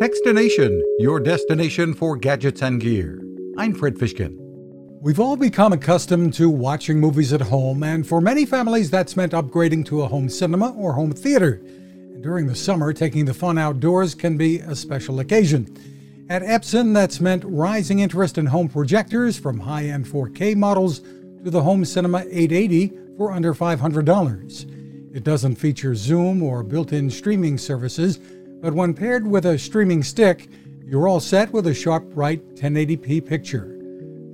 Techstination, your destination for gadgets and gear. I'm Fred Fishkin. We've all become accustomed to watching movies at home, and for many families, that's meant upgrading to a home cinema or home theater. And during the summer, taking the fun outdoors can be a special occasion. At Epson, that's meant rising interest in home projectors from high end 4K models to the Home Cinema 880 for under $500. It doesn't feature Zoom or built in streaming services, but when paired with a streaming stick, you're all set with a sharp, bright 1080p picture.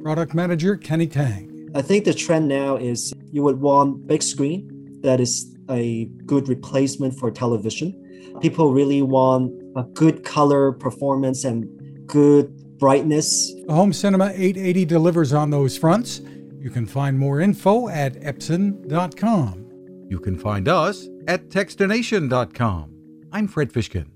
Product Manager Kenny Tang. I think the trend now is you would want big screen that is a good replacement for television. People really want a good color performance and good brightness. The Home Cinema 880 delivers on those fronts. You can find more info at Epson.com. You can find us at Techstination.com. I'm Fred Fishkin.